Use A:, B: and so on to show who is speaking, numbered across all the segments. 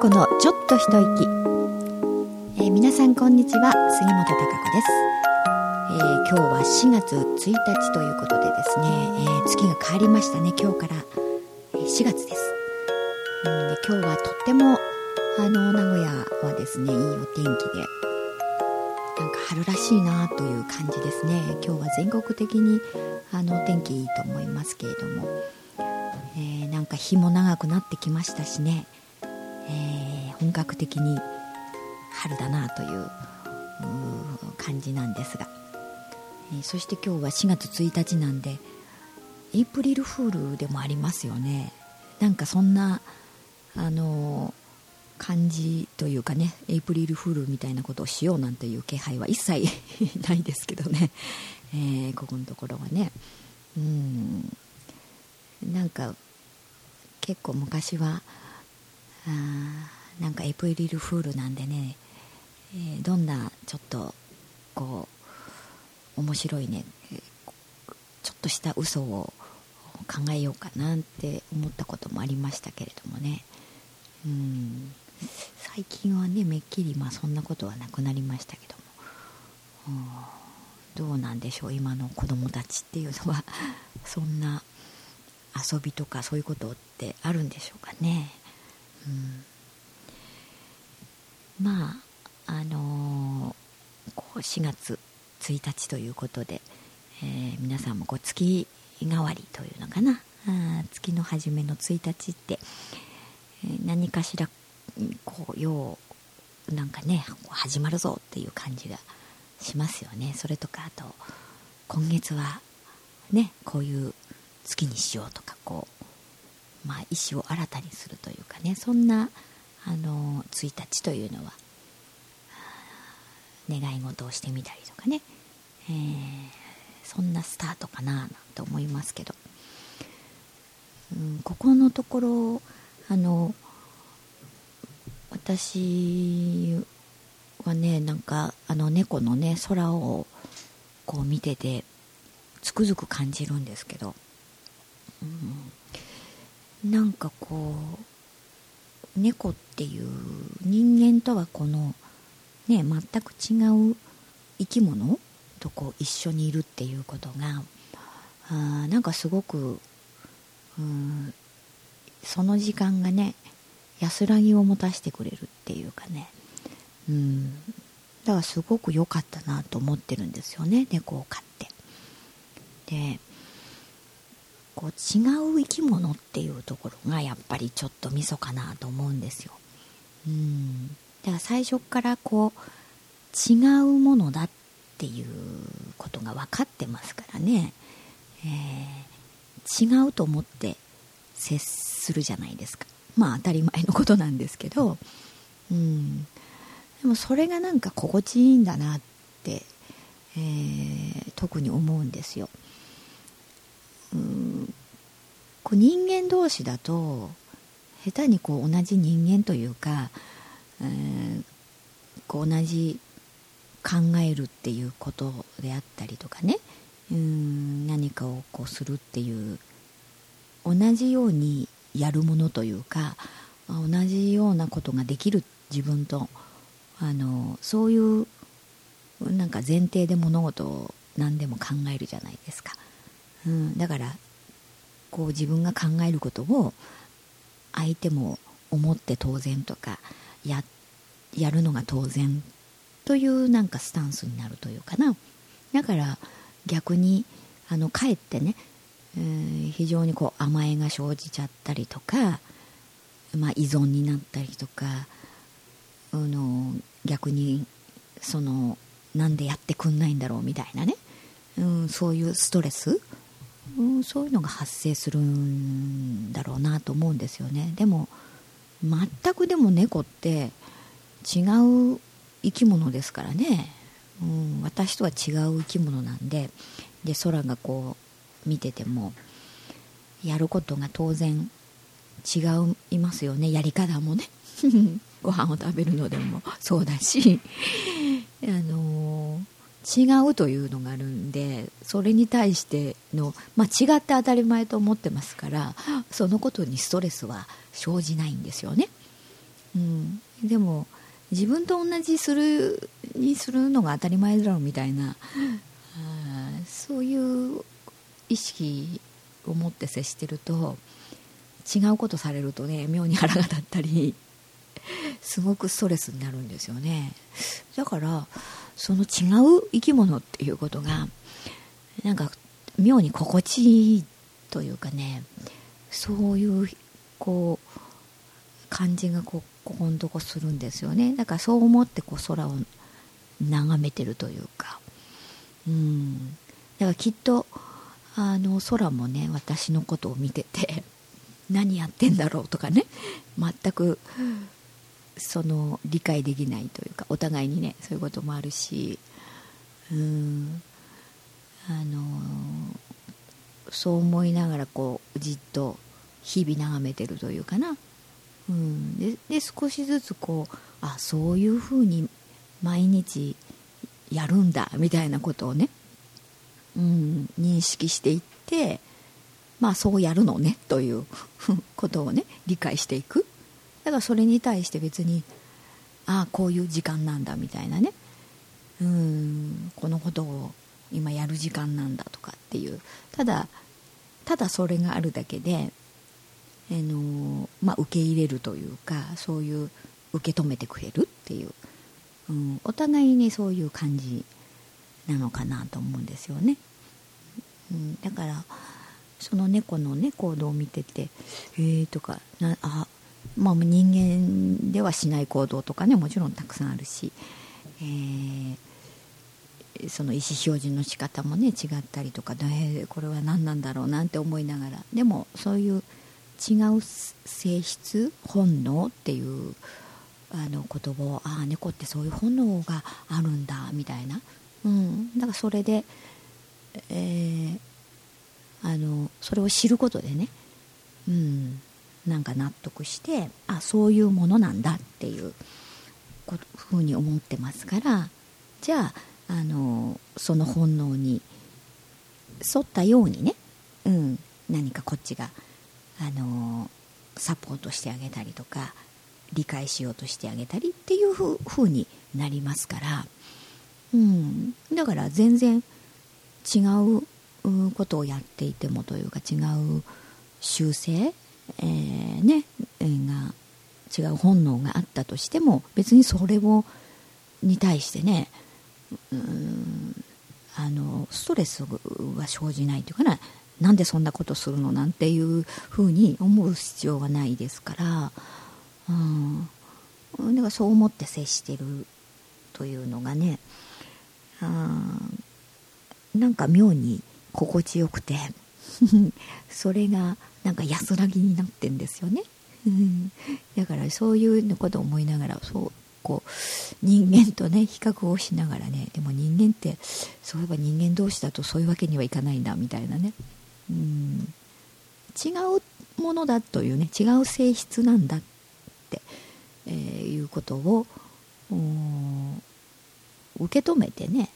A: 子のちょっと一息、えー皆さんこんにちは。杉本孝子です、えー今日は4月1日ということでですね、えー月が変わりましたね。今日からえー4月です、うんで今日はとってもあの名古屋はですねいいお天気でなんか春らしいなという感じですね。今日は全国的にあの天気いいと思いますけれども、えーなんか日も長くなってきましたしね、えー本格的に春だなという感じなんですが、えーそして今日は4月1日なんでエイプリルフールでもありますよね。なんかそんなあのー感じというかねエイプリルフールみたいなことをしようなんていう気配は一切ないですけどね、えーここのところはね。うん。なんか結構昔はあなんかエプリルフールなんでね、えーどんなちょっとこう面白いねちょっとした嘘を考えようかなって思ったこともありましたけれどもね。うん。最近はねめっきりまあそんなことはなくなりましたけども。どうなんでしょう今の子供たちっていうのは。そんな遊びとかそういうことってあるんでしょうかね、まああのーこう4月1日ということで、えー皆さんもこう月替わりというのかな。あ月の初めの1日って、えー何かしらこうようなんかね始まるぞっていう感じがしますよね。それとかあと今月はねこういう月にしようとかこうまあ意思を新たにするというかねそんなあの1日というのは願い事をしてみたりとかね、えーそんなスタートかななんて思いますけど、うん、ここのところあの私はねなんかあの猫のね空をこう見ててつくづく感じるんですけど、うん、なんかこう猫っていう人間とはこのね全く違う生き物とこう一緒にいるっていうことがあなんかすごく、うん、その時間がね安らぎを持たせてくれるっていうかね、うん、だからすごく良かったなと思ってるんですよね猫を飼って。でこう違う生き物っていうところがやっぱりちょっとミソかなと思うんですよ。うん、だから最初からこう違うものだっていうことが分かってますからね、えー違うと思って接するじゃないですか。まあ当たり前のことなんですけど、うん、でもそれがなんか心地いいんだなって、えー特に思うんですよ。うんこう人間同士だと下手にこう同じ人間というか、えーこう同じ考えるっていうことであったりとかね。うん何かをこうするっていう同じようにやるものというか同じようなことができる自分とあのそういうなんか前提で物事を何でも考えるじゃないですか、うん、だからこう自分が考えることを相手も思って当然とかややるのが当然というなんかスタンスになるというかな。だから逆にあのかえってね、えー非常にこう甘えが生じちゃったりとか、まあ、依存になったりとかあの逆にそのなんでやってくんないんだろうみたいなね、うん、そういうストレス、うん、そういうのが発生するんだろうなと思うんですよね。でも全くでも猫って違う生き物ですからね、うん、私とは違う生き物なんでで空がこう見ててもやることが当然違いますよね。やり方もね。ご飯を食べるのでもそうだし。あの違うというのがあるんでそれに対しての、まあ、違って当たり前と思ってますからそのことにストレスは生じないんですよね。うん、でも自分と同じするにするのが当たり前だろうみたいな、あそういう意識を持って接してると違うことされるとね妙に腹が立ったりすごくストレスになるんですよねだからその違う生き物っていうことがなんか妙に心地いいというかねそういうこう感じがこうここのとこするんですよね。だからそう思ってこう空を眺めてるというか。うん。だからきっとあの空もね私のことを見てて何やってんだろうとかね全くその理解できないというかお互いにねそういうこともあるしうん。あのそう思いながらこうじっと日々眺めてるというかな、うん、でで少しずつこうあそういうふうに毎日やるんだみたいなことをね、うん、認識していってまあそうやるのねということをね理解していく。だからそれに対して別にああこういう時間なんだみたいなね。うんこのことを今やる時間なんだとかっていう。ただただそれがあるだけで、あのまあ、受け入れるというかそういう受け止めてくれるっていう、うん、お互いにそういう感じなのかなと思うんですよね。うん、だからその猫のね行動を見てて「えー」とかなあまあ、人間ではしない行動とかねもちろんたくさんあるし、えー、その意思表示の仕方もね違ったりとか、えー、これは何なんだろうなんて思いながらでもそういう違う性質本能っていうあの言葉をああ猫ってそういう本能があるんだみたいな、うん、だからそれで、えー、あのそれを知ることでね、うん、なんか納得してあそういうものなんだっていうふうに思ってますからじゃああのその本能に沿ったようにね、うん、何かこっちがあのサポートしてあげたりとか理解しようとしてあげたりっていうふうになりますから、うん、だから全然違うことをやっていてもというか違う習性、えー、ね、が違う本能があったとしても別にそれをに対してねうんあのストレスは生じないというかななんでそんなことするのなんていうふうに思う必要はないですから、うん、だからそう思って接してるというのがねなんか妙に心地よくて それがなんか安らぎになってんですよね。だからそういうのことを思いながらそうこう人間とね比較をしながらねでも人間ってそういえば人間同士だとそういうわけにはいかないんだみたいなね。うん。違うものだというね違う性質なんだって、えー、いうことを受け止めてね、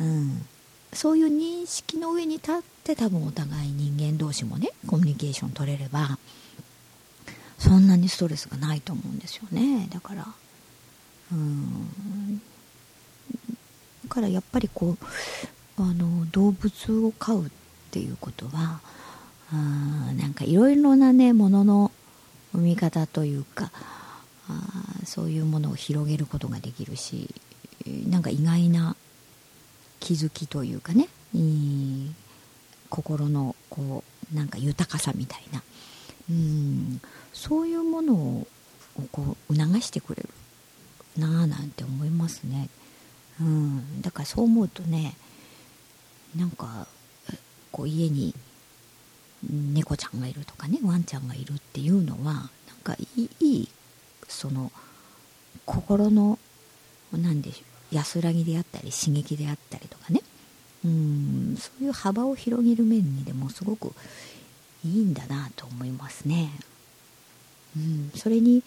A: うん、そういう認識の上に立って多分お互い人間同士もねコミュニケーション取れればそんなにストレスがないと思うんですよね。だからうん。だからやっぱりこうあの動物を飼うっていうことはあなんかいろいろなねものの見方というかあそういうものを広げることができるしなんか意外な気づきというかね心のこうなんか豊かさみたいな。うん。そういうものをこう促してくれるなあなんて思いますね、うん、だからそう思うとねなんかこう家に猫ちゃんがいるとかねワンちゃんがいるっていうのはなんかいいその心の何でしょう安らぎであったり刺激であったりとうんそういう幅を広げる面にでもすごくいいんだなと思いますね。うん、それに、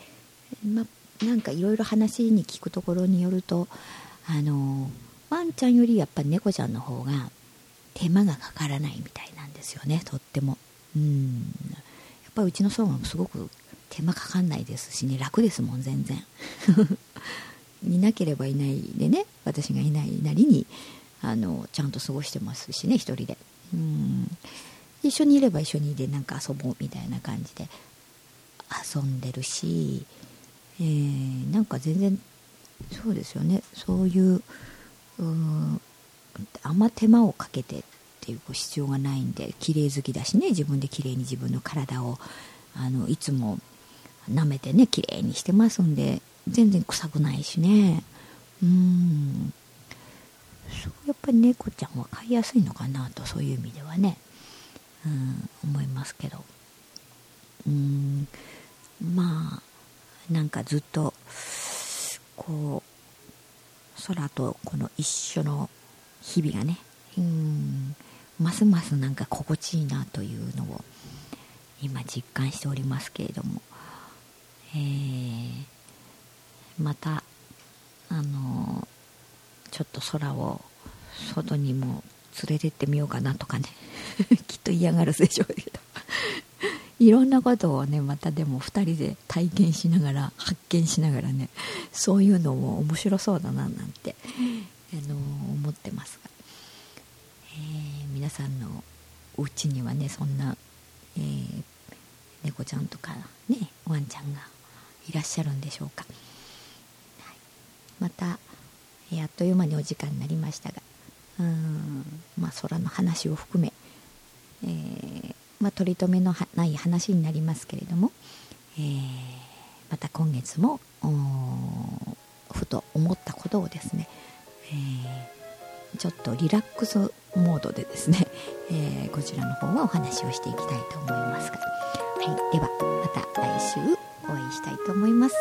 A: まなんかいろいろ話に聞くところによるとあのワンちゃんよりやっぱ猫ちゃんの方が手間がかからないみたいなんですよねとっても。うん。やっぱうちの祖母もすごく手間かかんないですしね楽ですもん全然。いなければいないでね私がいないなりに。あのちゃんと過ごしてますしね一人で。うん。一緒にいれば一緒にいてなんか遊ぼうみたいな感じで。遊んでるし、えー、なんか全然そうですよね。そういううんあんま手間をかけてっていう必要がないんで綺麗好きだしね自分で綺麗に自分の体をあのいつも舐めてね綺麗にしてますんで全然臭くないしね。うん。そうやっぱり猫ちゃんは飼いやすいのかなとそういう意味ではね。うん思いますけど。うんまあなんかずっとこう空とこの一緒の日々がねうんますますなんか心地いいなというのを今実感しておりますけれども、えー、またあのちょっと空を外にも連れてってみようかなとかね。きっと嫌がるでしょうけど。いろんなことをねまたでも2人で体験しながら発見しながらねそういうのも面白そうだななんて、あの思ってますが、えー、皆さんのお家にはねそんな、えー、猫ちゃんとかねワンちゃんがいらっしゃるんでしょうか、また、あっという間にお時間になりましたがうんまあ空の話を含め、えーまあ、取り留めのない話になりますけれども、えー、また今月もふと思ったことをですね、えー、ちょっとリラックスモードでですね、え、こちらの方はお話をしていきたいと思いますが、はい、ではまた来週お会いしたいと思います。